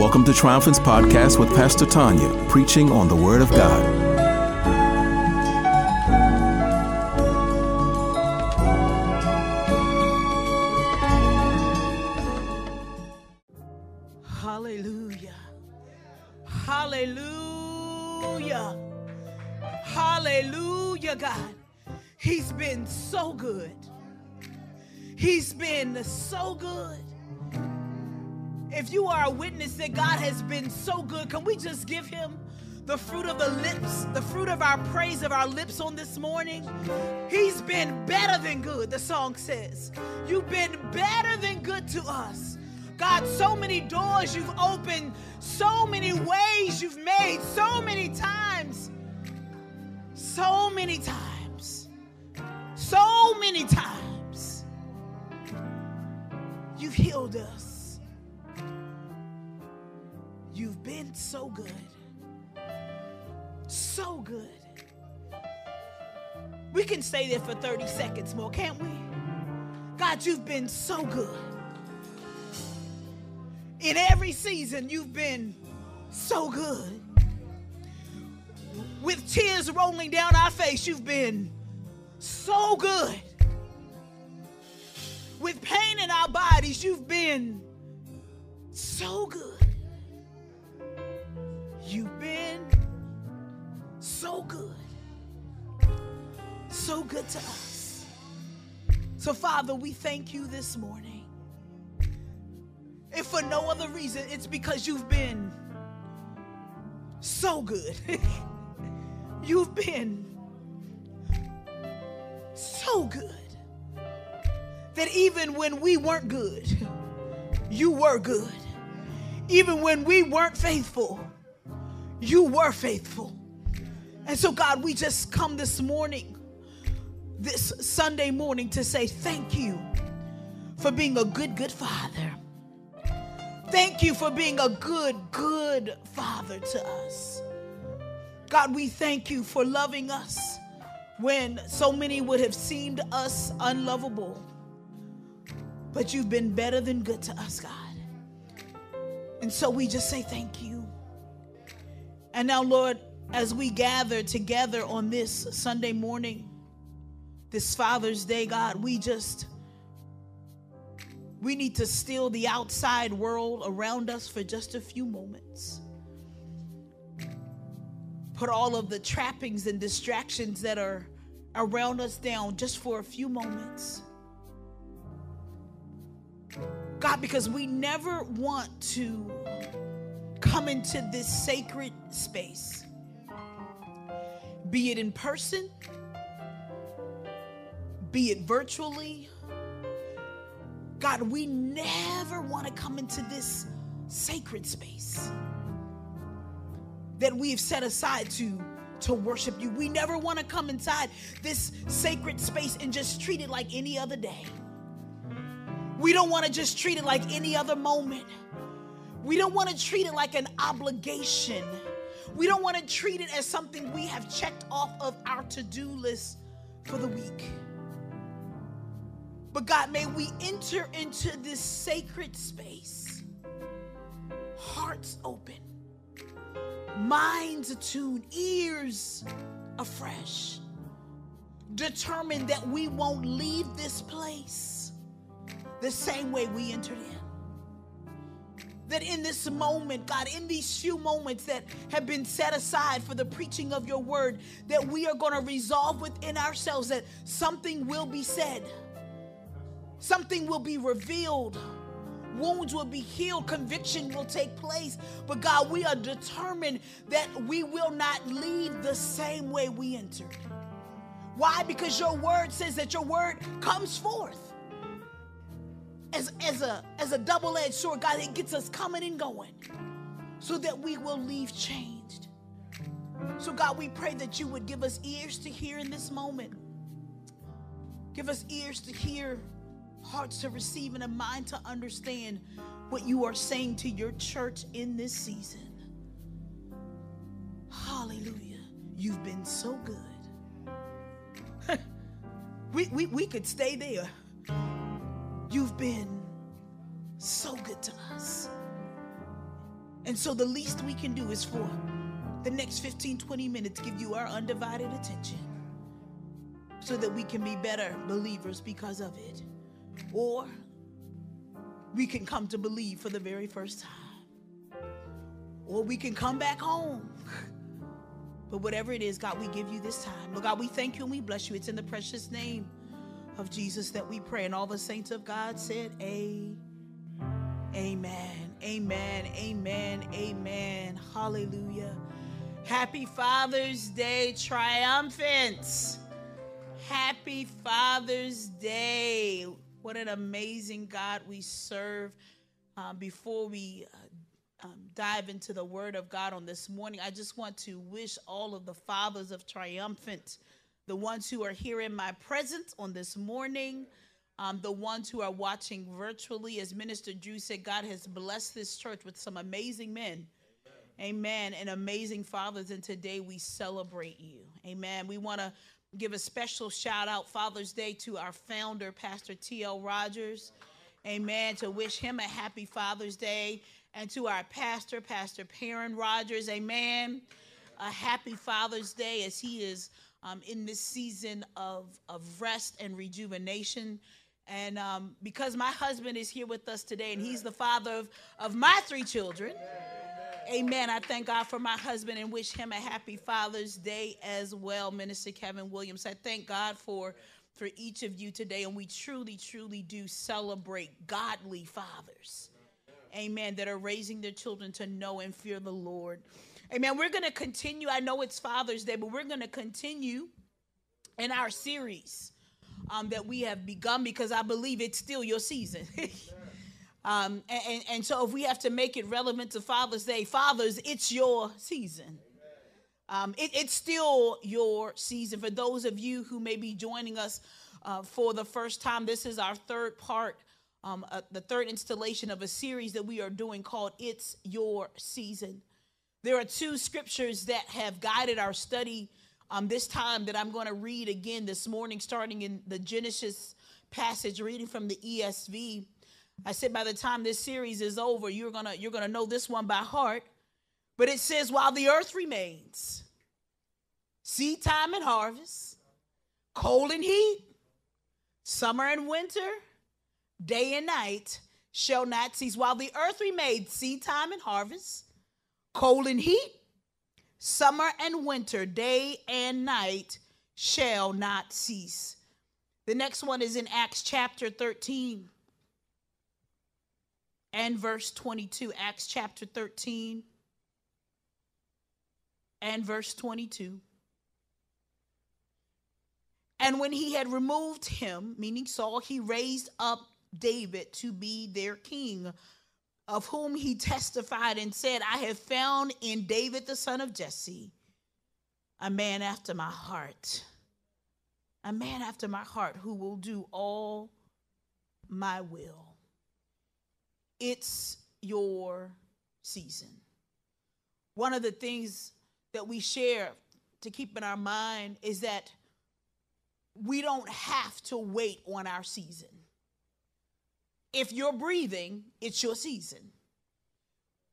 Welcome to Triumphant's podcast with Pastor Tanya, preaching on the Word of God. The fruit of the lips, the fruit of our praise of our lips on this morning? He's been better than good, the song says. You've been better than good to us. God, so many doors you've opened, so many ways you've made, so many times, so many times, so many times. You've healed us. You've been so good. So good. We can stay there for 30 seconds more, can't we? God, you've been so good. In every season, you've been so good. With tears rolling down our face, you've been so good. With pain in our bodies, you've been so good. So good. So good to us. So, Father, we thank you this morning. If for no other reason, it's because you've been so good. you've been so good that even when we weren't good, you were good. Even when we weren't faithful, you were faithful. And so, God, we just come this morning, this Sunday morning, to say thank you for being a good, good father. Thank you for being a good, good father to us. God, we thank you for loving us when so many would have seemed us unlovable. But you've been better than good to us, God. And so we just say thank you. And now, Lord, as we gather together on this Sunday morning, this Father's Day, God, we just we need to still the outside world around us for just a few moments. Put all of the trappings and distractions that are around us down just for a few moments. God, because we never want to come into this sacred space, be it in person, be it virtually. God, we never want to come into this sacred space that we've set aside to to worship you. We never want to come inside this sacred space and just treat it like any other day. We don't want to just treat it like any other moment. We don't want to treat it like an obligation. We don't want to treat it as something we have checked off of our to do list for the week. But God, may we enter into this sacred space, hearts open, minds attuned, ears afresh, determined that we won't leave this place the same way we entered in. That in this moment, God, in these few moments that have been set aside for the preaching of your word, that we are going to resolve within ourselves that something will be said, something will be revealed, wounds will be healed, conviction will take place. But God, we are determined that we will not leave the same way we entered. Why? Because your word says that your word comes forth as, as a as a double-edged sword, God, it gets us coming and going so that we will leave changed. So, God, we pray that you would give us ears to hear in this moment. Give us ears to hear, hearts to receive, and a mind to understand what you are saying to your church in this season. Hallelujah. You've been so good. we, we, we could stay there. Been so good to us. And so the least we can do is for the next 15, 20 minutes give you our undivided attention so that we can be better believers because of it. Or we can come to believe for the very first time. Or we can come back home. But whatever it is, God, we give you this time. Lord God, we thank you and we bless you. It's in the precious name of Jesus that we pray. And all the saints of God said, A. Amen. Amen. Amen. Amen. Hallelujah. Happy Father's Day triumphant. Happy Father's Day. What an amazing God we serve. Um, before we uh, um, dive into the Word of God on this morning, I just want to wish all of the fathers of triumphant, the ones who are here in my presence on this morning, um, the ones who are watching virtually. As Minister Drew said, God has blessed this church with some amazing men Amen. And amazing fathers. And today we celebrate you. Amen. We want to give a special shout out Father's Day to our founder, Pastor T.L. Rogers. Amen. To wish him a happy Father's Day. And to our pastor, Pastor Perrin Rogers. Amen. A happy Father's Day as he is um, in this season of, of rest and rejuvenation. And um, because my husband is here with us today, and he's the father of, of my three children. Amen. I thank God for my husband and wish him a happy Father's Day as well, Minister Kevin Williams. I thank God for for each of you today, and we truly, truly do celebrate godly fathers. Amen. That are raising their children to know and fear the Lord. Amen. We're going to continue. I know it's Father's Day, but we're going to continue in our series um, that we have begun because I believe it's still your season. Um, and, and so if we have to make it relevant to Father's Day, fathers, it's your season. Um, it, it's still your season. For those of you who may be joining us uh, for the first time, this is our third part, um, uh, the third installation of a series that we are doing called It's Your Season. There are two scriptures that have guided our study um, this time that I'm going to read again this morning, starting in the Genesis passage, reading from the ESV. I said by the time this series is over, you're gonna you're gonna know this one by heart. But it says, while the earth remains, seed time and harvest, cold and heat, summer and winter, day and night shall not cease. While the earth remains, seed time and harvest, cold and heat, summer and winter, day and night shall not cease. The next one is in Acts chapter 13 and verse 22, Acts chapter 13 and verse 22. And when he had removed him, meaning Saul, he raised up David to be their king, of whom he testified and said, I have found in David the son of Jesse a man after my heart, a man after my heart who will do all my will. It's your season. One of the things that we share to keep in our mind is that we don't have to wait on our season. If you're breathing, it's your season.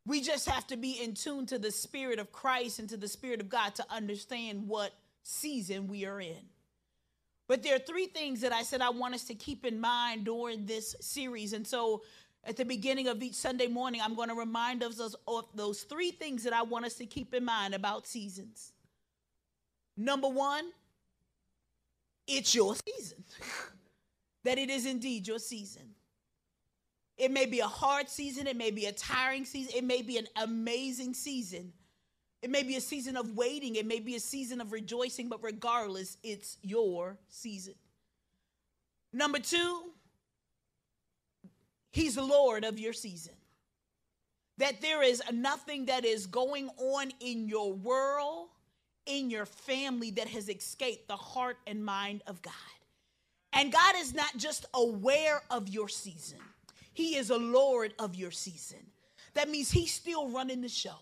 We just have to be in tune to the Spirit of Christ and to the Spirit of God to understand what season we are in. But there are three things that I said I want us to keep in mind during this series. And so at the beginning of each Sunday morning, I'm going to remind us of those three things that I want us to keep in mind about seasons. Number one, it's your season. that it is indeed your season. It may be a hard season, it may be a tiring season, it may be an amazing season. It may be a season of waiting, it may be a season of rejoicing, but regardless, it's your season. Number two, He's the Lord of your season. That there is nothing that is going on in your world, in your family, that has escaped the heart and mind of God. And God is not just aware of your season, He is a Lord of your season. That means He's still running the show.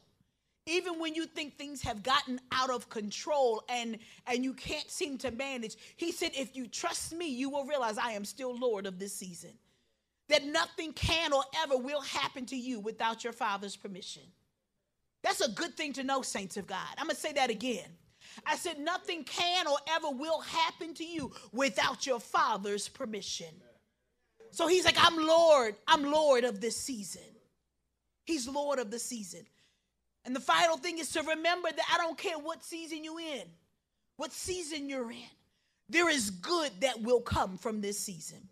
Even when you think things have gotten out of control and, and you can't seem to manage, He said, If you trust me, you will realize I am still Lord of this season that nothing can or ever will happen to you without your father's permission. That's a good thing to know, saints of God. I'm going to say that again. I said, nothing can or ever will happen to you without your father's permission. So he's like, I'm Lord. I'm Lord of this season. He's Lord of the season. And the final thing is to remember that I don't care what season you're in, what season you're in, there is good that will come from this season.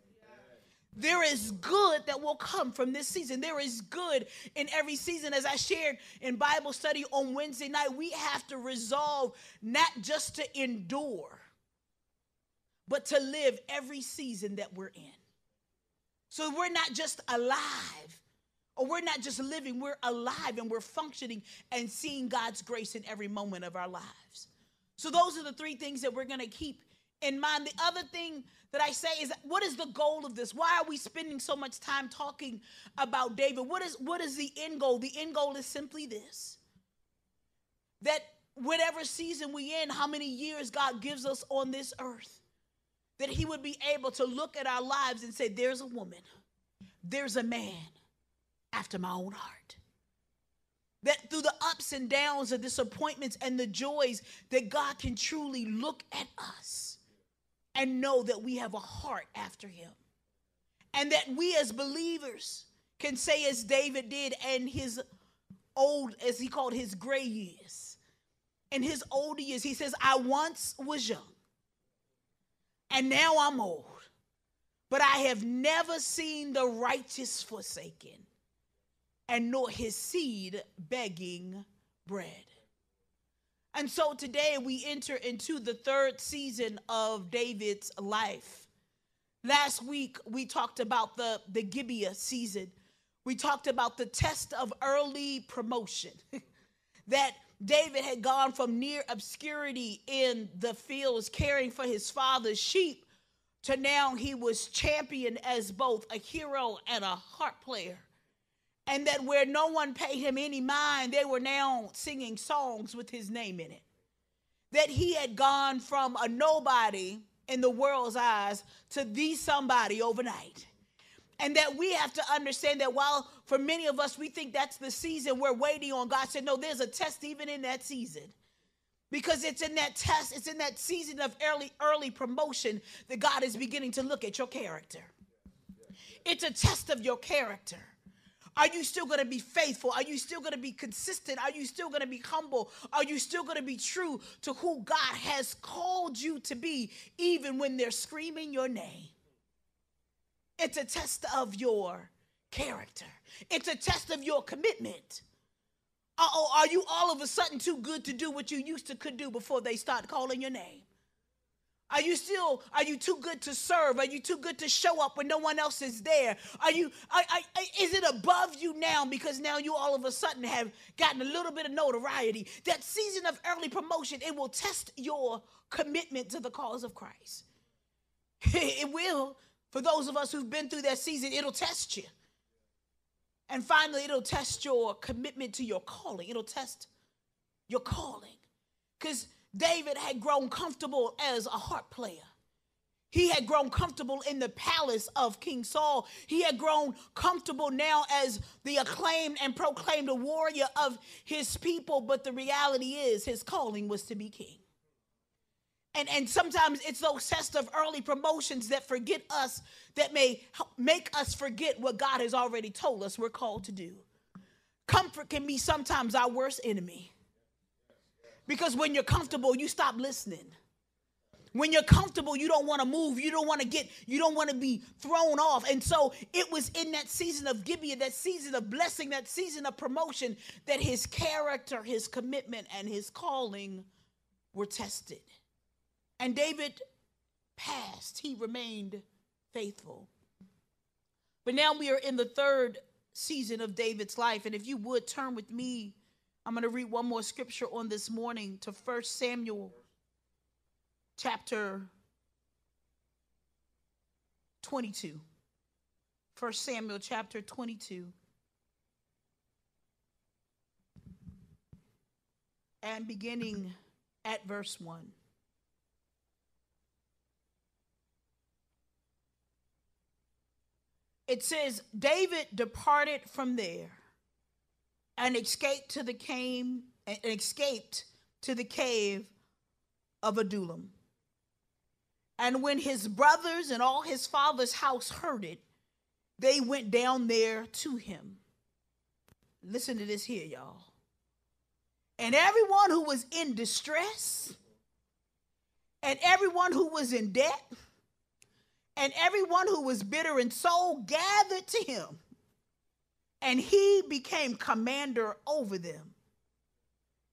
There is good that will come from this season. There is good in every season. As I shared in Bible study on Wednesday night, we have to resolve not just to endure, but to live every season that we're in. So we're not just alive, or we're not just living, we're alive and we're functioning and seeing God's grace in every moment of our lives. So those are the three things that we're going to keep in mind. The other thing that I say is what is the goal of this? Why are we spending so much time talking about David? What is what is the end goal? The end goal is simply this. That whatever season we in, how many years God gives us on this earth, that he would be able to look at our lives and say there's a woman, there's a man after my own heart. That through the ups and downs, the disappointments and the joys, that God can truly look at us and know that we have a heart after him. And that we as believers can say, as David did, and his old, as he called his gray years, in his old years, he says, I once was young, and now I'm old, but I have never seen the righteous forsaken, and nor his seed begging bread. And so today we enter into the third season of David's life. Last week we talked about the, the Gibeah season. We talked about the test of early promotion. that David had gone from near obscurity in the fields caring for his father's sheep to now he was championed as both a hero and a harp player and that where no one paid him any mind, they were now singing songs with his name in it. That he had gone from a nobody in the world's eyes to the somebody overnight. And that we have to understand that while for many of us we think that's the season we're waiting on, God said, no, there's a test even in that season. Because it's in that test, it's in that season of early, early promotion that God is beginning to look at your character. It's a test of your character. Are you still going to be faithful? Are you still going to be consistent? Are you still going to be humble? Are you still going to be true to who God has called you to be, even when they're screaming your name? It's a test of your character, it's a test of your commitment. Oh, are you all of a sudden too good to do what you used to could do before they start calling your name? Are you still, are you too good to serve? Are you too good to show up when no one else is there? Are you, are, are, is it above you now because now you all of a sudden have gotten a little bit of notoriety? That season of early promotion, it will test your commitment to the cause of Christ. it will. For those of us who've been through that season, it'll test you. And finally, it'll test your commitment to your calling. It'll test your calling. Because David had grown comfortable as a harp player. He had grown comfortable in the palace of King Saul. He had grown comfortable now as the acclaimed and proclaimed warrior of his people. But the reality is, his calling was to be king. And, and sometimes it's those tests of early promotions that forget us, that may make us forget what God has already told us we're called to do. Comfort can be sometimes our worst enemy. Because when you're comfortable, you stop listening. When you're comfortable, you don't want to move. You don't want to get, you don't want to be thrown off. And so it was in that season of Gibeah, that season of blessing, that season of promotion, that his character, his commitment, and his calling were tested. And David passed, he remained faithful. But now we are in the third season of David's life. And if you would turn with me I'm going to read one more scripture on this morning to 1 Samuel chapter 22. 1 Samuel chapter 22. And beginning at verse 1. It says, David departed from there and escaped to the cave and escaped to the cave of Adullam. And when his brothers and all his father's house heard it, they went down there to him. Listen to this here, y'all. And everyone who was in distress, and everyone who was in debt, and everyone who was bitter in soul gathered to him, and he became commander over them.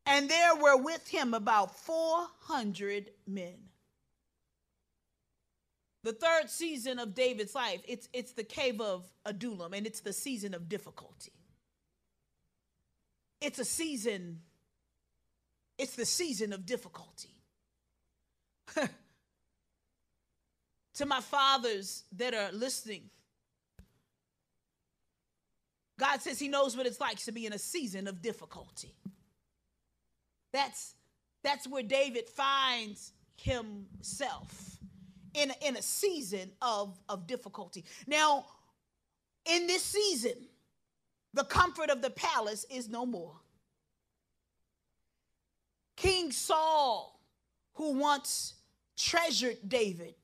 And there were with him about 400 men. The third season of David's life, it's, it's the cave of Adullam, and it's the season of difficulty. It's a season, it's the season of difficulty. to my fathers that are listening, God says He knows what it's like to be in a season of difficulty. That's, that's where David finds himself in a, in a season of, of difficulty. Now, in this season, the comfort of the palace is no more. King Saul, who once treasured David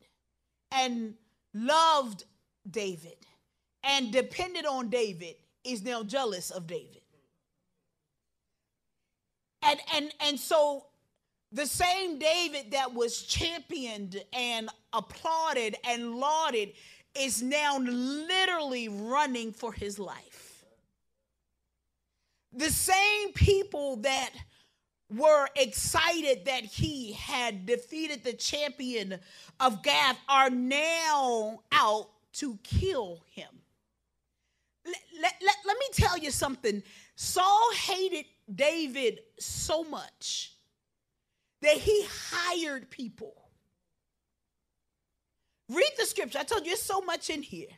and loved David and depended on David, is now jealous of David. And and and so the same David that was championed and applauded and lauded is now literally running for his life. The same people that were excited that he had defeated the champion of Gath are now out to kill him. Let, let, let, let me tell you something. Saul hated David so much that he hired people. Read the scripture. I told you there's so much in here.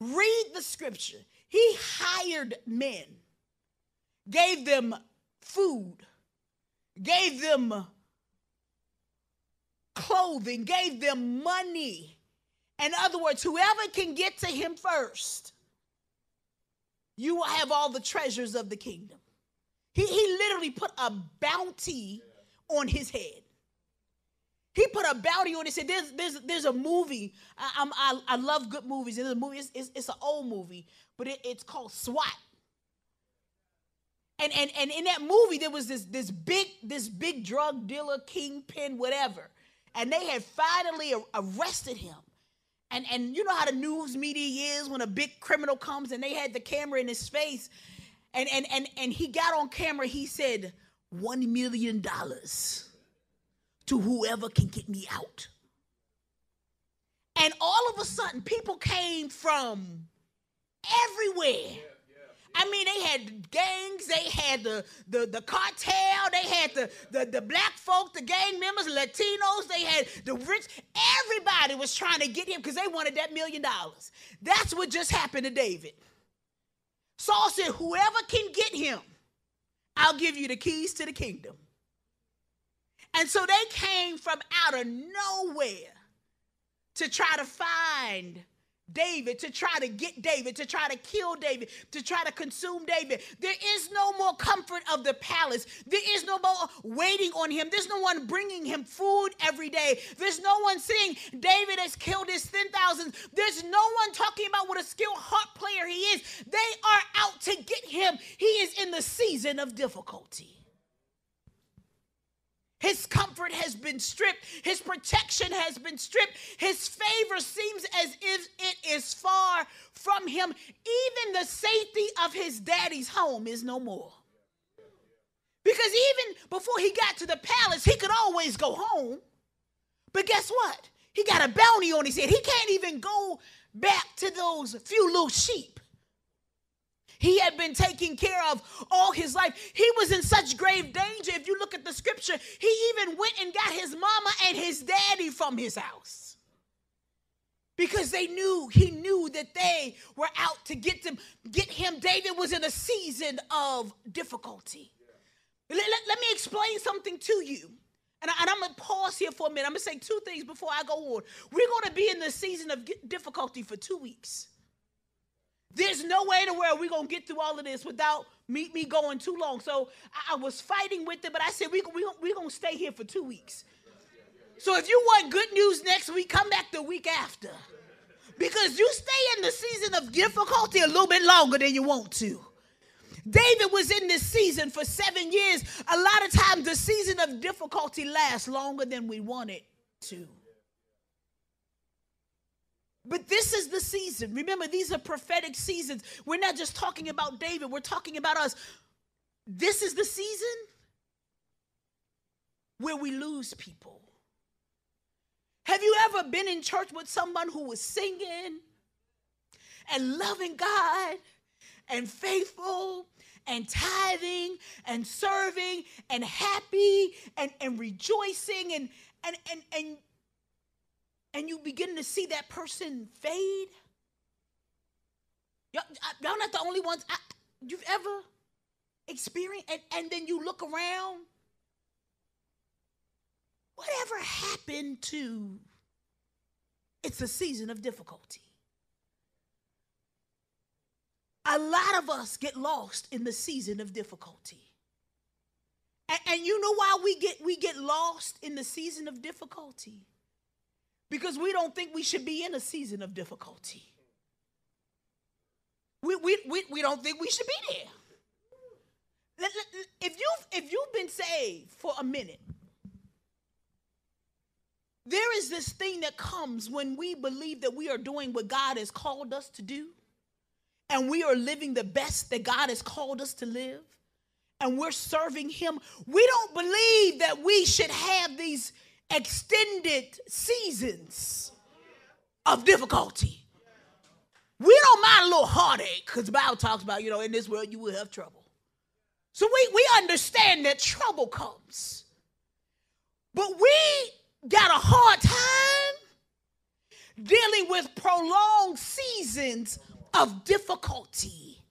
Read the scripture. He hired men, gave them food, gave them clothing, gave them money. In other words, whoever can get to him first, you will have all the treasures of the kingdom. He, he literally put a bounty on his head. He put a bounty on his head. There's, there's, there's a movie. I, I, I love good movies. There's a movie. It's, it's, it's an old movie, but it, it's called SWAT. And, and, and in that movie, there was this, this big this big drug dealer, kingpin, whatever. And they had finally arrested him. And, and you know how the news media is when a big criminal comes and they had the camera in his face. And, and, and, and he got on camera, he said, $1 million to whoever can get me out. And all of a sudden, people came from everywhere. I mean, they had gangs, they had the, the, the cartel, they had the, the, the black folk, the gang members, Latinos, they had the rich. Everybody was trying to get him because they wanted that million dollars. That's what just happened to David. Saul said, Whoever can get him, I'll give you the keys to the kingdom. And so they came from out of nowhere to try to find David, to try to get David, to try to kill David, to try to consume David. There is no more comfort of the palace. There is no more waiting on him. There's no one bringing him food every day. There's no one saying David has killed his 10,000. There's no one talking about what a skilled harp player he is. They are out to get him. He is in the season of difficulty. His comfort has been stripped. His protection has been stripped. His favor seems as if it is far from him. Even the safety of his daddy's home is no more. Because even before he got to the palace, he could always go home. But guess what? He got a bounty on his head. He can't even go back to those few little sheep he had been taken care of all his life. He was in such grave danger. If you look at the scripture, he even went and got his mama and his daddy from his house. Because they knew, he knew that they were out to get them, get him. David was in a season of difficulty. Let, let, let me explain something to you. And, I, am going to pause here for a minute. I'm going to say two things before I go on. We're going to be in the season of difficulty for two weeks. There's no way the world we're going to get through all of this without me, me going too long. So I, I was fighting with it, but I said, we, we going to stay here for two weeks. So if you want good news next week, come back the week after. Because you stay in the season of difficulty a little bit longer than you want to. David was in this season for seven years. A lot of times, the season of difficulty lasts longer than we want it to. But this is the season. Remember, these are prophetic seasons. We're not just talking about David, we're talking about us. This is the season where we lose people. Have you ever been in church with someone who was singing and loving God and faithful and tithing and serving and happy and, and rejoicing and, and, and, and, and you begin to see that person fade? Y'all, y'all not the only ones I, you've ever experienced, and, and then you look around Whatever happened to it's a season of difficulty. A lot of us get lost in the season of difficulty. And, and, you know why we get we get lost in the season of difficulty? Because we don't think we should be in a season of difficulty. We, we, we, we don't think we should be there. If you've, if you've been saved for a minute, there is this thing that comes when we believe that we are doing what God has called us to do, and we are living the best that God has called us to live, and we're serving Him. We don't believe that we should have these extended seasons of difficulty. We don't mind a little heartache because the Bible talks about, you know, in this world you will have trouble. So we, we understand that trouble comes. But we got a hard time dealing with prolonged seasons of difficulty.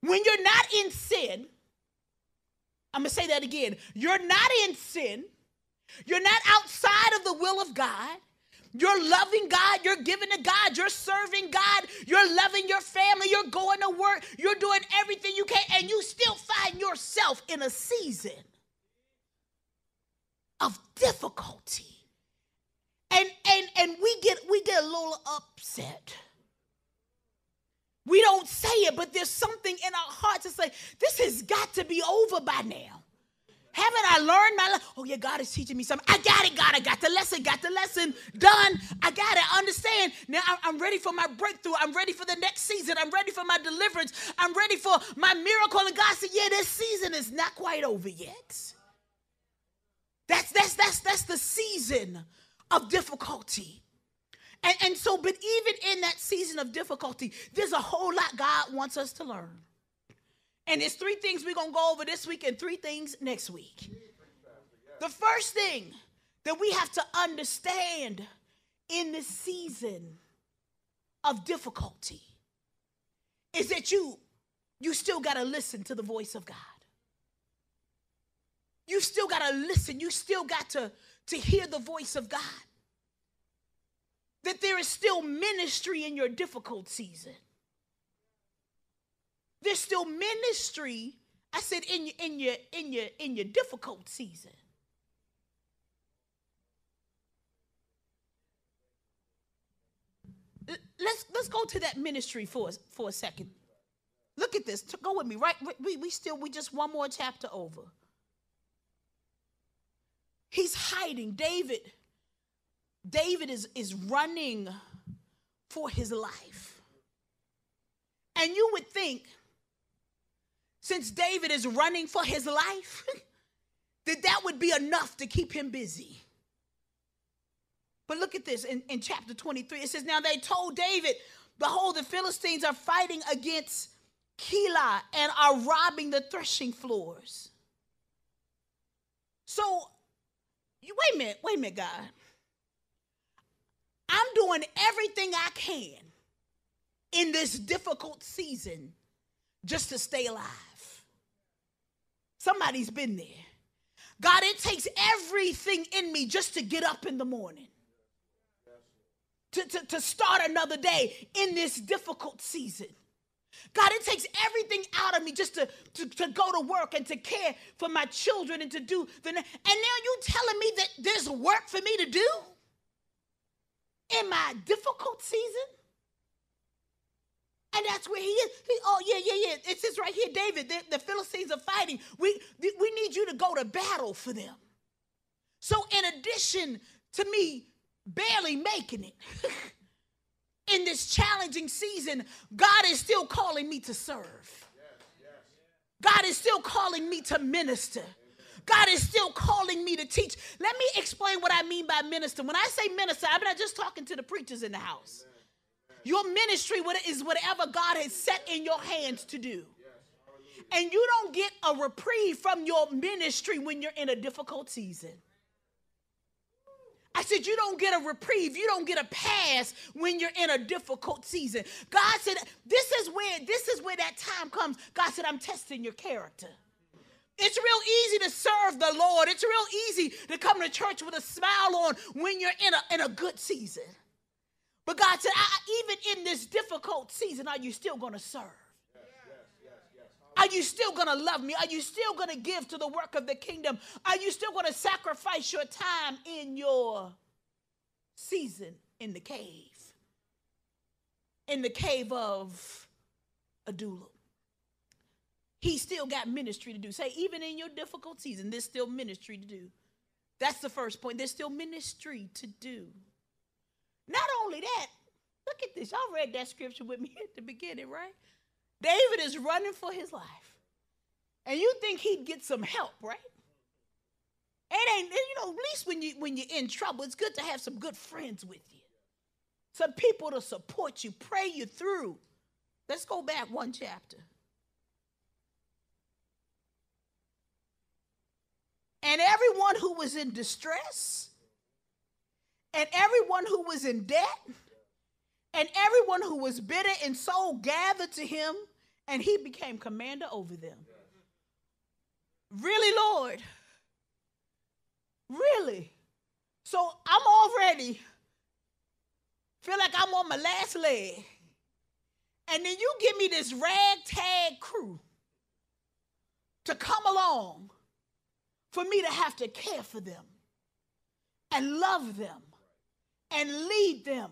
When you're not in sin, I'm gonna say that again. You're not in sin, you're not outside of the will of God. You're loving God, you're giving to God, you're serving God, you're loving your family, you're going to work, you're doing everything you can, and you still find yourself in a season of difficulty. And and and we get we get a little upset. We don't say it, but there's something in our hearts to say, this has got to be over by now. Haven't I learned my life? Oh, yeah, God is teaching me something. I got it, God. I got the lesson, got the lesson done. I got it. Understand. Now I'm ready for my breakthrough. I'm ready for the next season. I'm ready for my deliverance. I'm ready for my miracle. And God said, Yeah, this season is not quite over yet. That's that's that's that's the season of difficulty. And, and so, but even in that season of difficulty, there's a whole lot God wants us to learn. And there's three things we're gonna go over this week and three things next week. The first thing that we have to understand in this season of difficulty is that you you still got to listen to the voice of God you still got to listen. You still got to, to hear the voice of God. That there is still ministry in your difficult season. There's still ministry, I said, in your, in your, in your, in your difficult season. Let's, let's go to that ministry for, for a second. Look at this. Go with me, right? We, we still, we just one more chapter over. He's hiding. David, David is, is running for his life. And you would think, since David is running for his life, that that would be enough to keep him busy. But look at this in, in chapter 23. It says, Now they told David, Behold, the Philistines are fighting against Keilah and are robbing the threshing floors. So you wait a minute, wait a minute, God. I'm doing everything I can in this difficult season just to stay alive. Somebody's been there. God, it takes everything in me just to get up in the morning. to, to, to start another day in this difficult season. God, it takes everything out of me just to, to, to go to work and to care for my children and to do the. And now you telling me that there's work for me to do in my difficult season? And that's where he is. He, oh, yeah, yeah, yeah. It says right here, David, the, the Philistines are fighting. We, we need you to go to battle for them. So, in addition to me barely making it in this challenging season, God is still calling me to serve. God is still calling me to minister. God is still calling me to teach. Let me explain what I mean by minister. When I say minister, I'm not just talking to the preachers in the house. Your ministry is whatever God has set in your hands to do. And you don't get a reprieve from your ministry when you're in a difficult season. I said, You don't get a reprieve. You don't get a pass when you're in a difficult season. God said, This is where, this is where that time comes. God said, I'm testing your character. It's real easy to serve the Lord. It's real easy to come to church with a smile on when you're in a, in a good season. But God said, even in this difficult season, are you still going to serve? Are you still going to love me? Are you still going to give to the work of the kingdom? Are you still going to sacrifice your time in your season in the cave? In the cave of Adullam. He still got ministry to do. Say, even in your difficult season, there's still ministry to do. That's the first point. There's still ministry to do. Not only that, look at this. Y'all read that scripture with me at the beginning, right? David is running for his life. And you think he'd get some help, right? It ain't, you know, at least when you when you're in trouble, it's good to have some good friends with you. Some people to support you, pray you through. Let's go back one chapter. And everyone who was in distress, and everyone who was in debt, and everyone who was bitter in soul gathered to him, and he became commander over them. Really, Lord? Really? So I'm already feel like I'm on my last leg. And then you give me this ragtag crew to come along for me to have to care for them and love them and lead them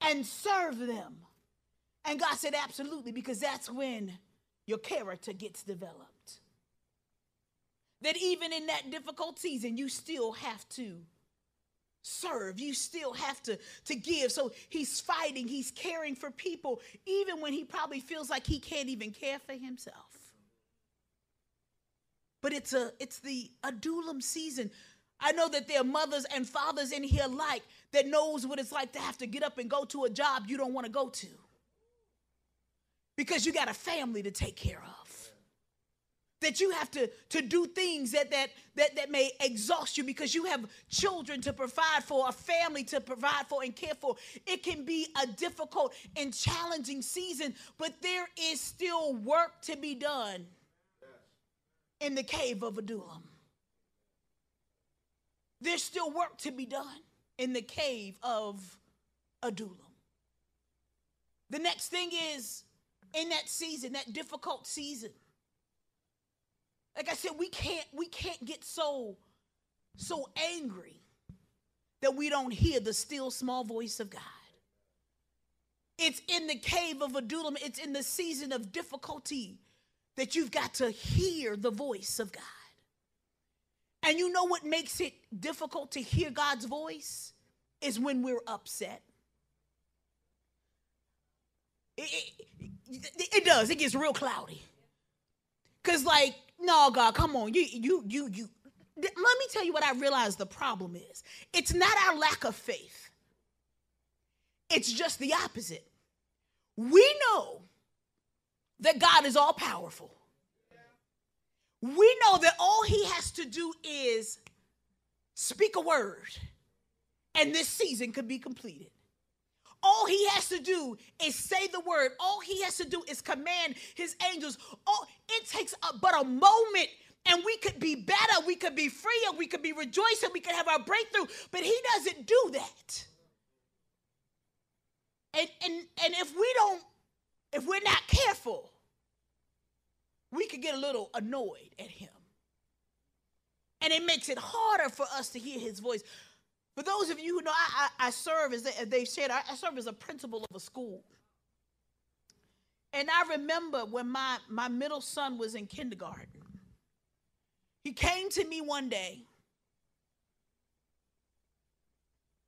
and serve them. And God said, absolutely, because that's when your character gets developed. That even in that difficult season, you still have to serve. You still have to, to give. So he's fighting, he's caring for people, even when he probably feels like he can't even care for himself. But it's a it's the Adullam season. I know that there are mothers and fathers in here like that knows what it's like to have to get up and go to a job you don't want to go to. Because you got a family to take care of. That you have to, to do things that, that, that, that may exhaust you because you have children to provide for, a family to provide for and care for. It can be a difficult and challenging season, but there is still work to be done in the cave of Adullam. There's still work to be done in the cave of Adullam. The next thing is in that season, that difficult season. Like I said, we can't we can't get so so angry that we don't hear the still small voice of God. It's in the cave of Adullam, it's in the season of difficulty that you've got to hear the voice of God. And you know what makes it difficult to hear God's voice? Is when we're upset. It, it, it does. It gets real cloudy. Cause like, no, God, come on, you, you, you, you. Let me tell you what I realize the problem is. It's not our lack of faith. It's just the opposite. We know that God is all powerful. We know that all he has to do is speak a word, and this season could be completed. All he has to do is say the word. All he has to do is command his angels. All it takes a, but a moment and we could be better, we could be freer, we could be rejoicing, we could have our breakthrough, but he doesn't do that. And, and, and if we don't, if we're not careful, we could get a little annoyed at him. And it makes it harder for us to hear his voice. For those of you who know, I, I, I serve, as they, they've said, I, I serve as a principal of a school. And I remember when my, my middle son was in kindergarten, he came to me one day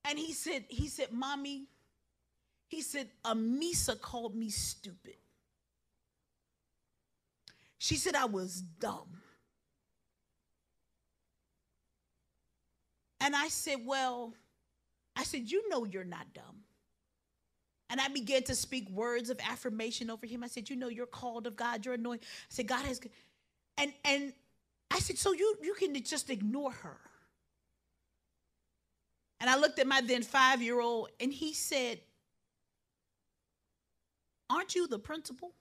and he said, he said, Mommy, he said, Amisa called me stupid. She said I was dumb. And I said, Well, I said, You know you're not dumb. And I began to speak words of affirmation over him. I said, You know, you're called of God, you're anointed. I said, God has and and I said, So you you can just ignore her. And I looked at my then five-year-old and he said, Aren't you the principal?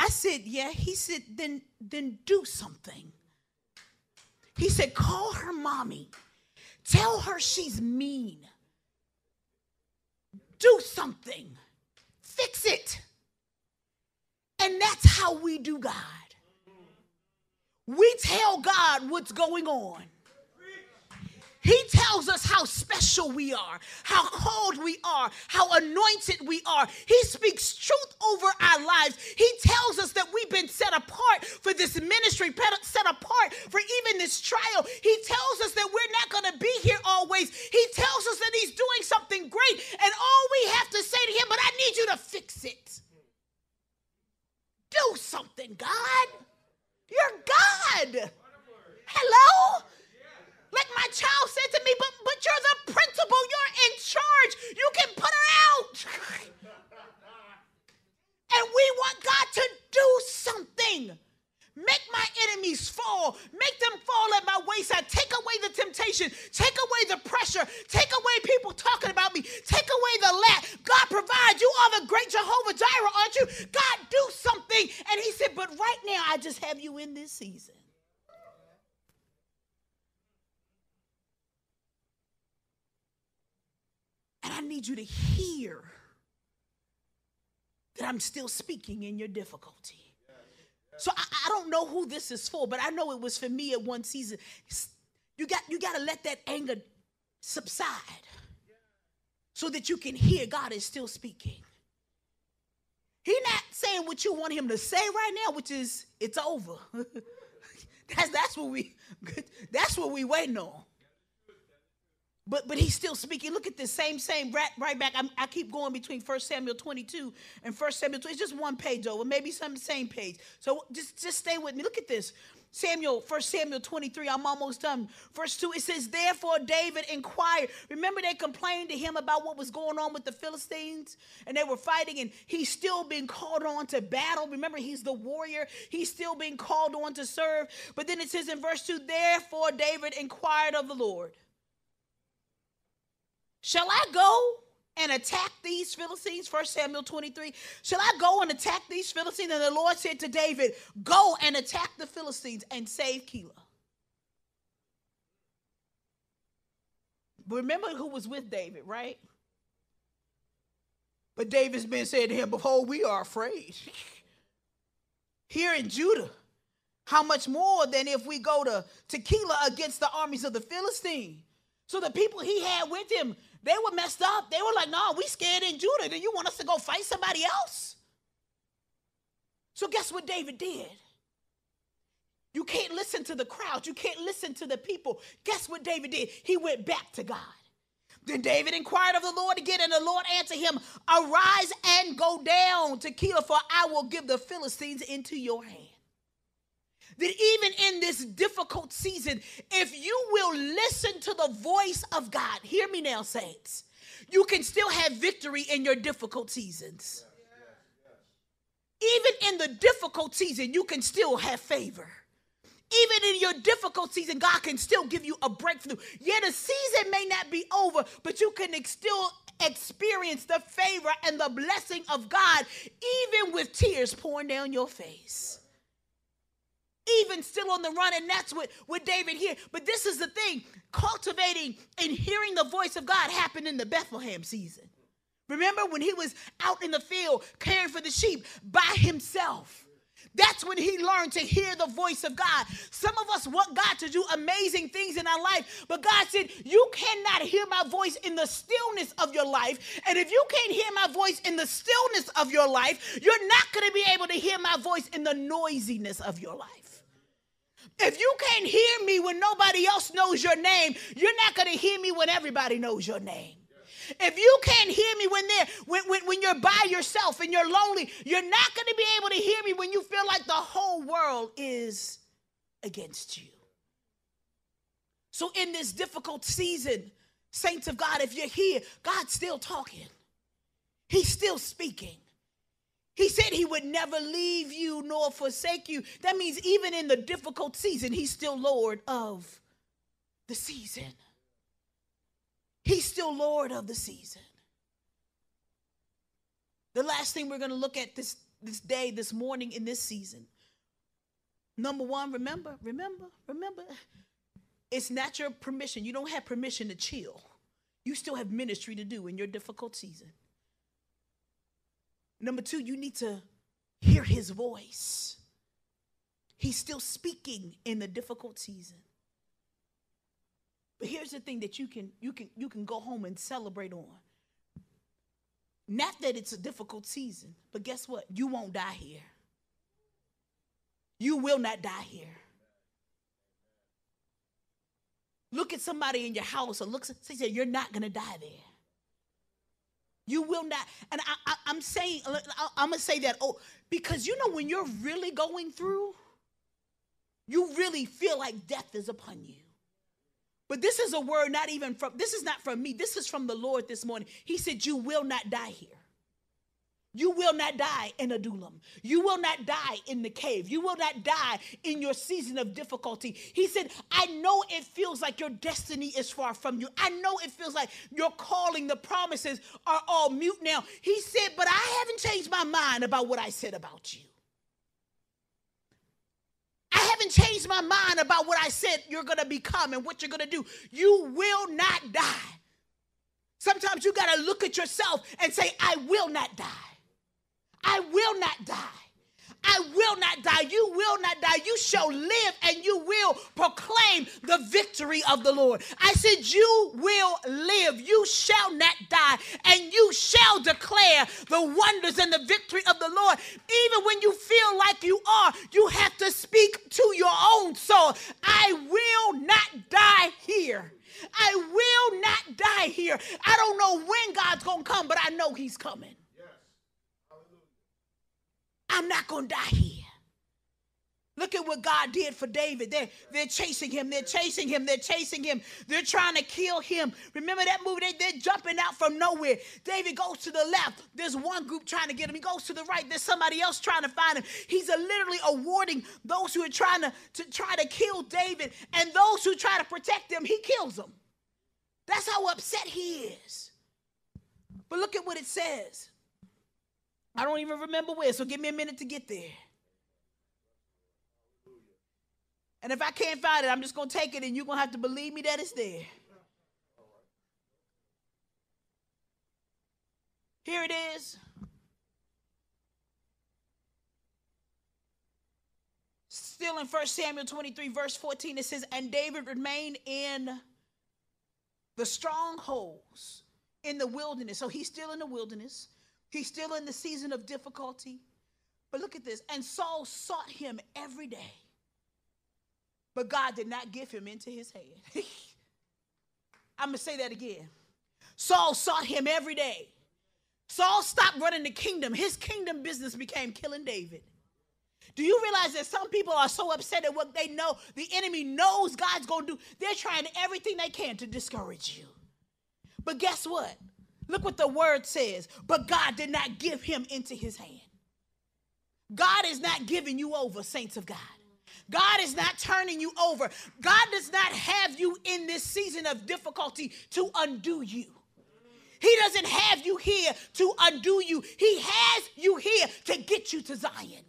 I said, Yeah. He said, then then do something. He said, call her mommy. Tell her she's mean. Do something. Fix it. And that's how we do God. We tell God what's going on. He tells us how special we are, how called we are, how anointed we are. He speaks truth over our lives. He tells us that we've been set apart for this ministry, set apart for even this trial. He tells us that we're not going to be here always. He tells us that He's doing something great. And all we have to say to Him, but I need you to fix it. Do something, God. You're God. Hello? Like my child said to me, but, but you're the principal, you're in charge. You can put her out. and we want God to do something. Make my enemies fall. Make them fall at my wayside. Take away the temptation. Take away the pressure. Take away people talking about me. Take away the lack. God provide. You are the great Jehovah Jireh, aren't you? God, do something. And he said, But right now, I just have you in this season. And I need you to hear that I'm still speaking in your difficulty. So I, I, don't know who this is for, but I know it was for me at one season. You got you got to let that anger subside so that you can hear God is still speaking. He's not saying what you want him to say right now, which is it's over. that's that's what we that's what we waiting on. But but he's still speaking. Look at this same same right, right back. I'm, i keep going between 1 Samuel 22 and 1 Samuel 20. It's just one page over, maybe some same page. So just just stay with me. Look at this. Samuel, 1 Samuel 23, I'm almost done. Verse 2, it says, Therefore David inquired. Remember, they complained to him about what was going on with the Philistines, and they were fighting, and he's still being called on to battle. Remember, he's the warrior, he's still being called on to serve. But then it says in verse 2, Therefore David inquired of the Lord. Shall I go and attack these Philistines? 1 Samuel 23. Shall I go and attack these Philistines? And the Lord said to David, Go and attack the Philistines and save Keilah. Remember who was with David, right? But David's been saying to him, Behold, we are afraid. Here in Judah, how much more than if we go to, Keilah against the armies of the Philistine? So the people he had with him, they were messed up. They were like, no, we scared in Judah. Do you want us to go fight somebody else? So guess what David did? You can't listen to the crowd. You can't listen to the people. Guess what David did? He went back to God. Then David inquired of the Lord again, and the Lord answered him, Arise and go down to Keilah, for I will give the Philistines into your hand that even in this difficult season, if you will listen to the voice of God, hear me now, saints, you can still have victory in your difficult seasons. Even in the difficult season, you can still have favor. Even in your difficult season, God can still give you a breakthrough. Yeah, the season may not be over, but you can still experience the favor and the blessing of God, even with tears pouring down your face even still on the run. And that's what, what David here. But this is the thing cultivating and hearing the voice of God happened in the Bethlehem season. Remember when he was out in the field caring for the sheep by himself? That's when he learned to hear the voice of God. Some of us want God to do amazing things in our life, but God said, You cannot hear my voice in the stillness of your life. And if you can't hear my voice in the stillness of your life, you're not going to be able to hear my voice in the noisiness of your life. If you can't hear me when nobody else knows your name, you're not going to hear me when everybody knows your name. If you can't hear me when they're when, when, when you're by yourself and you're lonely, you're not going to be able to hear me when you feel like the whole world is against you. So in this difficult season, saints of God, if you're here, God's still talking. He's still speaking. He said he would never leave you nor forsake you. That means even in the difficult season, he's still Lord of the season. He's still Lord of the season. The last thing we're going to look at this, this day, this morning, in this season. Number one, remember, remember, remember, it's not your permission. You don't have permission to chill. You still have ministry to do in your difficult season. Number two, you need to hear his voice. He's still speaking in the difficult season. But here's the thing that you can you can you can go home and celebrate on. Not that it's a difficult season, but guess what? You won't die here. You will not die here. Look at somebody in your house or look say you're not gonna die there. You will not. And I, am saying, uh, uh, I'm gonna say that. Oh, because you know when you're really going through, you really feel like death is upon you. But this is a word not even from, this is not from me. This is from the Lord this morning. He said, You will not die here. You will not die in Adullam. You will not die in the cave. You will not die in your season of difficulty. He said, I know it feels like your destiny is far from you. I know it feels like your calling, the promises are all mute now. He said, but I haven't changed my mind about what I said about you. I haven't changed my mind about what I said you're going to become and what you're going to do. You will not die. Sometimes you got to look at yourself and say, I will not die. I will not die. I will not die. You will not die. You shall live and you will proclaim the victory of the Lord. I said, You will live. You shall not die. And you shall declare the wonders and the victory of the Lord. Even when you feel like you are, you have to speak to your own soul. I will not die here. I will not die here. I don't know when God's going to come, but I know He's coming. I'm not going to die here. Look at what God did for David. They're, they're chasing him. They're chasing him. They're chasing him. They're trying to kill him. Remember that movie? They, they're jumping out from nowhere. David goes to the left. There's one group trying to get him. He goes to the right. There's somebody else trying to find him. He's literally awarding those who are trying to, to try to kill David and those who try to protect him, he kills them. That's how upset he is. But look at what it says. I don't even remember where, so give me a minute to get there. And if I can't find it, I'm just going to take it and you're going to have to believe me that it's there. Here it is. Still in 1 Samuel 23, verse 14, it says, And David remained in the strongholds in the wilderness. So he's still in the wilderness. He's still in the season of difficulty. But look at this. And Saul sought him every day. But God did not give him into his hand. I'm going to say that again. Saul sought him every day. Saul stopped running the kingdom. His kingdom business became killing David. Do you realize that some people are so upset at what they know the enemy knows God's going to do? They're trying everything they can to discourage you. But guess what? Look what the word says. But God did not give him into his hand. God is not giving you over, saints of God. God is not turning you over. God does not have you in this season of difficulty to undo you. He doesn't have you here to undo you. He has you here to get you to Zion.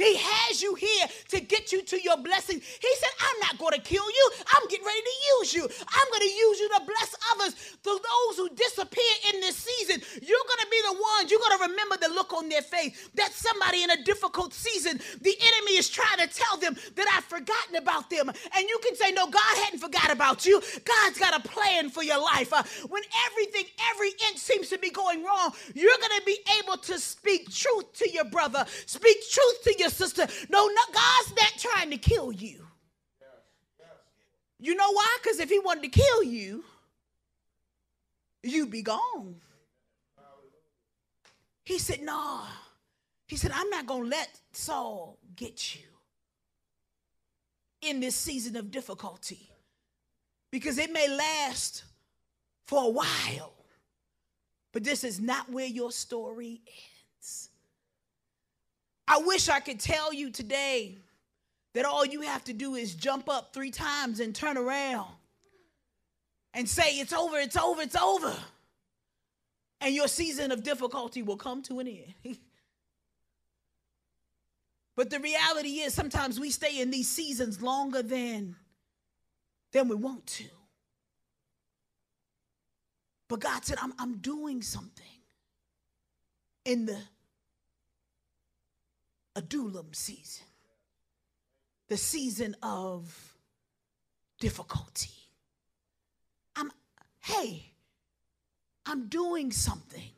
He has you here to get you to your blessing. He said, I'm not going to kill you. I'm getting ready to use you. I'm going to use you to bless others. To those who disappear in this season, you're to remember the look on their face. That somebody in a difficult season, the enemy is trying to tell them that I've forgotten about them. And you can say, No, God hadn't forgot about you. God's got a plan for your life. Uh, when everything, every inch seems to be going wrong, you're going to be able to speak truth to your brother, speak truth to your sister. No, no, God's not trying to kill you. You know why? Because if he wanted to kill you, you'd be gone. He said, No. He said, I'm not going to let Saul get you in this season of difficulty because it may last for a while, but this is not where your story ends. I wish I could tell you today that all you have to do is jump up three times and turn around and say, It's over, it's over, it's over. And your season of difficulty will come to an end. but the reality is, sometimes we stay in these seasons longer than, than we want to. But God said, I'm, I'm doing something in the Adullam season, the season of difficulty. I'm, hey, I'm doing something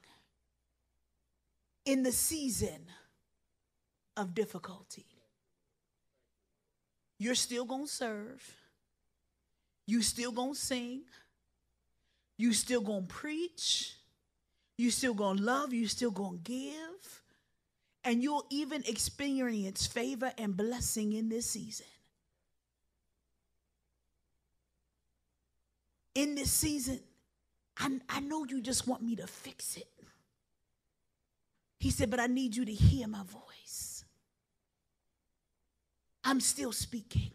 in the season of difficulty. You're still going to serve. You still going to sing. You still going to preach. You still going to love. You still going to give and you'll even experience favor and blessing in this season. In this season, I, I know you just want me to fix it. He said, but I need you to hear my voice. I'm still speaking.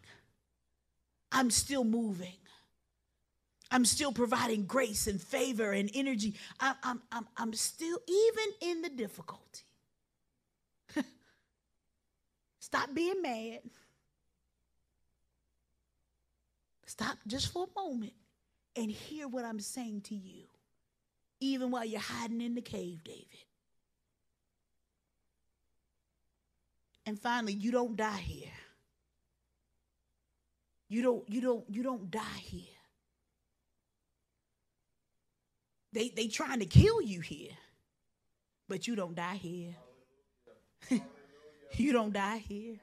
I'm still moving. I'm still providing grace and favor and energy. I, I'm, I'm, I'm still, even in the difficulty, Stop being mad. Stop just for a moment and hear what I'm saying to you, even while you're hiding in the cave, David. And finally, you don't die here. You don't, you don't, you don't die here. They they trying to kill you here, but you don't die here. You don't die here.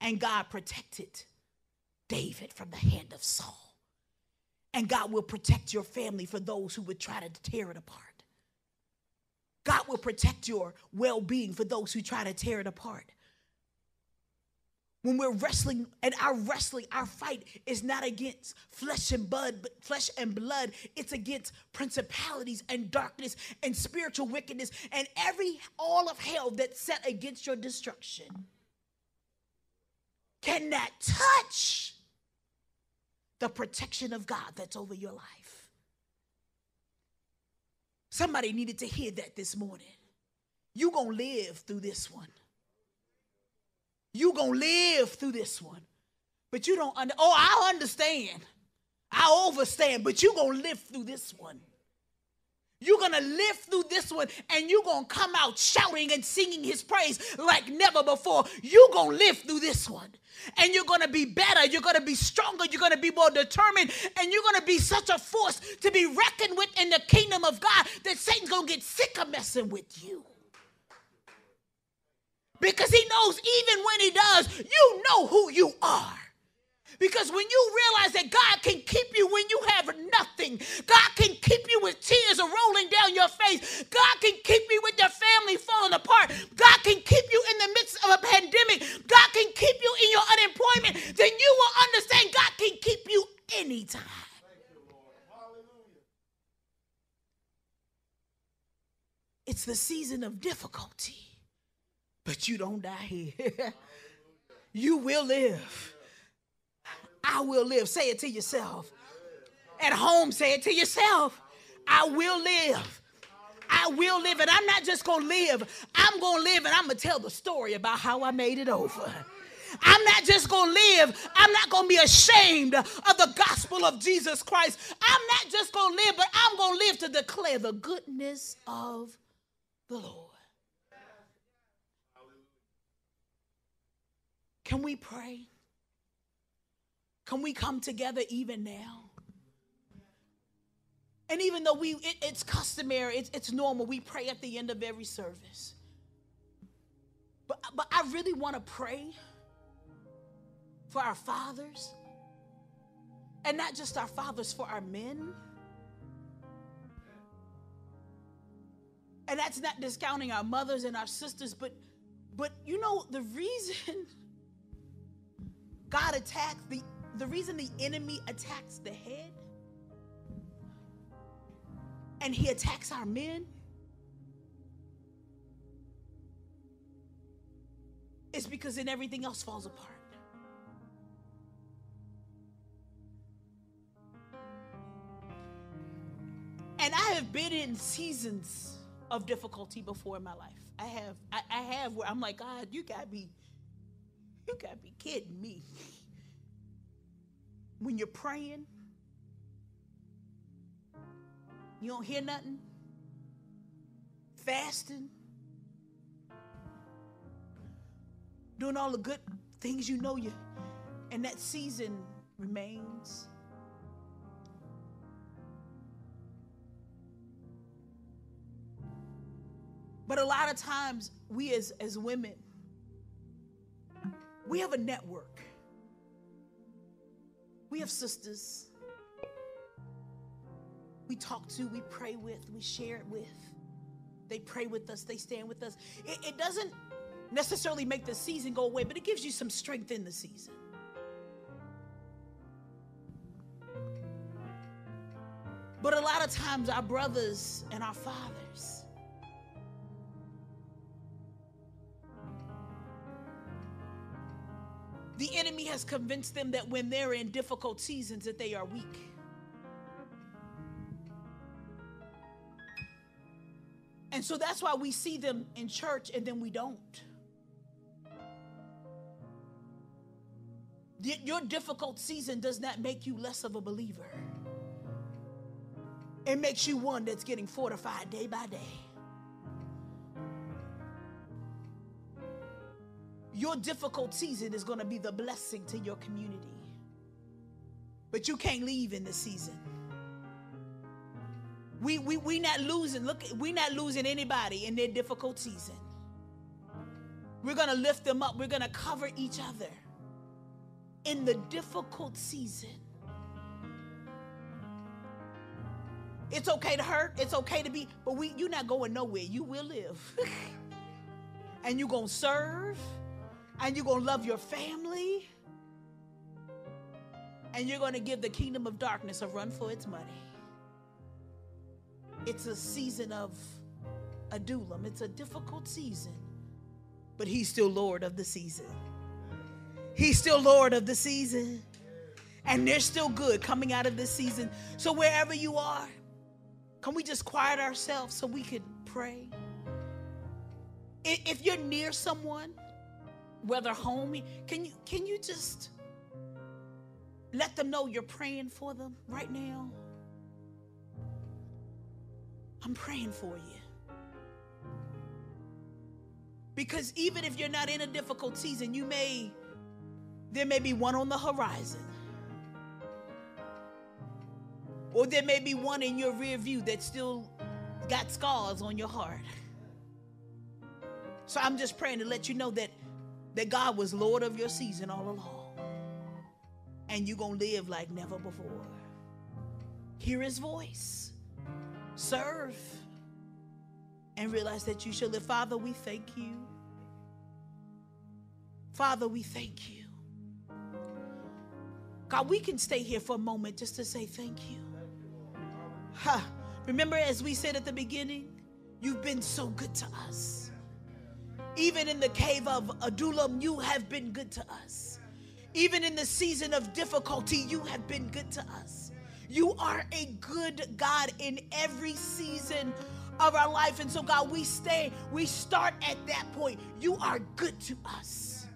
And God protected David from the hand of Saul. And God will protect your family for those who would try to tear it apart. God will protect your well being for those who try to tear it apart when we're wrestling and our wrestling our fight is not against flesh and blood but flesh and blood it's against principalities and darkness and spiritual wickedness and every all of hell that's set against your destruction Can that touch the protection of god that's over your life somebody needed to hear that this morning you gonna live through this one you gonna live through this one. But you don't under oh, I understand. I overstand, but you gonna live through this one. You're gonna live through this one and you're gonna come out shouting and singing his praise like never before. You're gonna live through this one. And you're gonna be better, you're gonna be stronger, you're gonna be more determined, and you're gonna be such a force to be reckoned with in the kingdom of God that Satan's gonna get sick of messing with you because he knows even when he does, you know who you are. Because when you realize that God can keep you when you have nothing, God can keep you with tears rolling down your face, God can keep you with your family falling apart, God can keep you in the midst of a pandemic, God can keep you in your unemployment, then you will understand God can keep you anytime. It's the season of difficulty but you don't die here. you will live. I will live. Say it to yourself. At home, say it to yourself. I will live. I will live, and I'm not just gonna live, I'm gonna live and I'm gonna tell the story about how I made it over. I'm not just going to live. I'm not going to be ashamed of the gospel of Jesus Christ. I'm not just going to live, but I'm going to live to declare the goodness of the Lord. Can we pray? Can we come together even now? And even though we it, it's customary, it's, it's normal, we pray at the end of every service. But, but I really want to pray for our fathers. And not just our fathers, for our men. And that's not discounting our mothers and our sisters, but but you know the reason God attacks the the reason the enemy attacks the head and he attacks our men is because then everything else falls apart. And I have been in seasons of difficulty before in my life. I have, I, I have where I'm like, God, you gotta be, you gotta be kidding me. When you're praying, you don't hear nothing. Fasting. Doing all the good things you know you. And that season remains. But a lot of times, we as, as women, we have a network. We have sisters we talk to, we pray with, we share it with. They pray with us, they stand with us. It, it doesn't necessarily make the season go away, but it gives you some strength in the season. But a lot of times, our brothers and our fathers, has convinced them that when they're in difficult seasons that they are weak. And so that's why we see them in church and then we don't. Your difficult season does not make you less of a believer. It makes you one that's getting fortified day by day. Your difficult season is going to be the blessing to your community. But you can't leave in this season. We we we not losing. Look, we not losing anybody in their difficult season. We're gonna lift them up. We're gonna cover each other in the difficult season. It's okay to hurt. It's okay to be, but we you're not going nowhere. You will live. and you're gonna serve, and you're gonna love your family, and you're gonna give the kingdom of darkness a run for its money. It's a season of adullam. It's a difficult season, but he's still Lord of the season. He's still Lord of the season. And there's still good coming out of this season. So wherever you are, can we just quiet ourselves so we could pray? If you're near someone, whether home, can you can you just let them know you're praying for them right now? I'm praying for you. Because even if you're not in a difficult season, you may, there may be one on the horizon. Or there may be one in your rear view that still got scars on your heart. So I'm just praying to let you know that, that God was Lord of your season all along. And you're going to live like never before. Hear his voice serve, and realize that you shall live. Father, we thank you. Father, we thank you. God, we can stay here for a moment just to say thank you. Ha. Remember, as we said at the beginning, you've been so good to us. Even in the cave of Adullam, you have been good to us. Even in the season of difficulty, you have been good to us. You are a good God in every season of our life. And so, God, we stay, we start at that point. You are good to us.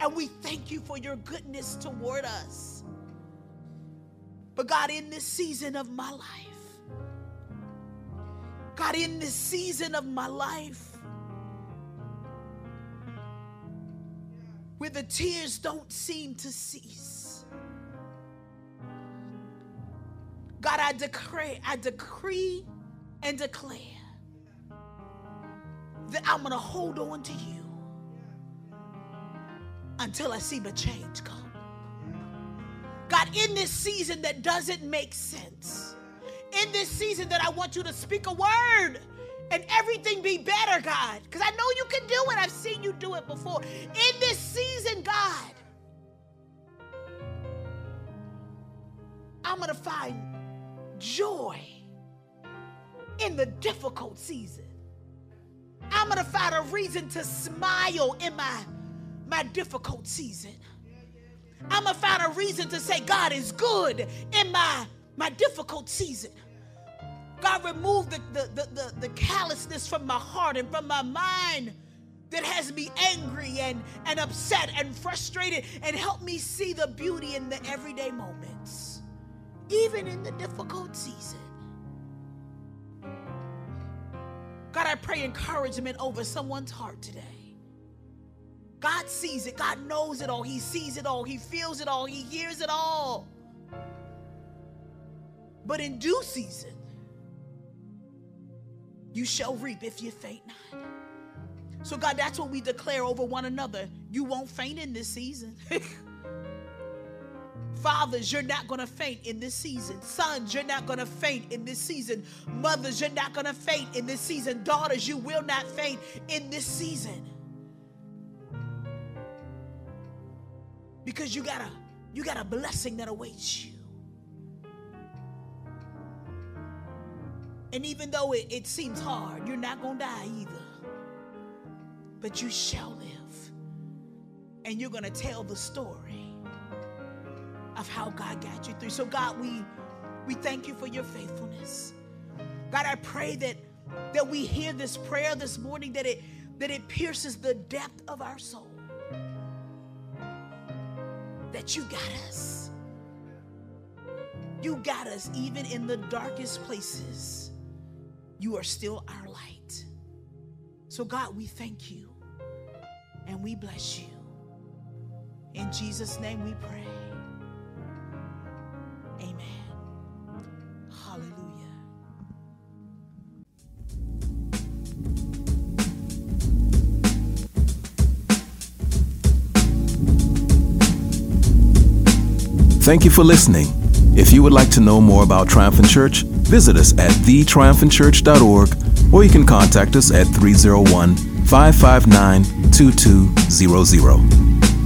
And we thank you for your goodness toward us. But, God, in this season of my life, God, in this season of my life, where the tears don't seem to cease. God, I decree, I decree and declare that I'm going to hold on to you until I see the change come. God, in this season that doesn't make sense, in this season that I want you to speak a word and everything be better, God, because I know you can do it. I've seen you do it before. In this season, God, I'm going to find joy in the difficult season. I'm going to find a reason to smile in my, my difficult season. I'm going to find a reason to say God is good in my, my difficult season. God, remove the, the, the, the, the callousness from my heart and from my mind that has me angry and, and upset and frustrated and help me see the beauty in the everyday moments, even in the difficult season. God, I pray encouragement over someone's heart today. God sees it. God knows it all. He sees it all. He feels it all. He hears it all. But in due season, you shall reap if you faint not. So, God, that's what we declare over one another. You won't faint in this season. Fathers, you're not going to faint in this season. Sons, you're not going to faint in this season. Mothers, you're not going to faint in this season. Daughters, you will not faint in this season. Because you got a you got a blessing that awaits you. And even though it, it seems hard, you're not going to die either. But you shall live. And you're going to tell the story of how God got you through. So, God, we, we thank you for your faithfulness. God, I pray that, that we hear this prayer this morning, that it, that it pierces the depth of our soul. That you got us. You got us even in the darkest places you are still our light. So, God, we thank you and we bless you. In Jesus' name we pray. Amen. Hallelujah. Thank you for listening. If you would like to know more about Triumphant Church, visit us at thetriumphantchurch.org or you can contact us at 301 559 2200.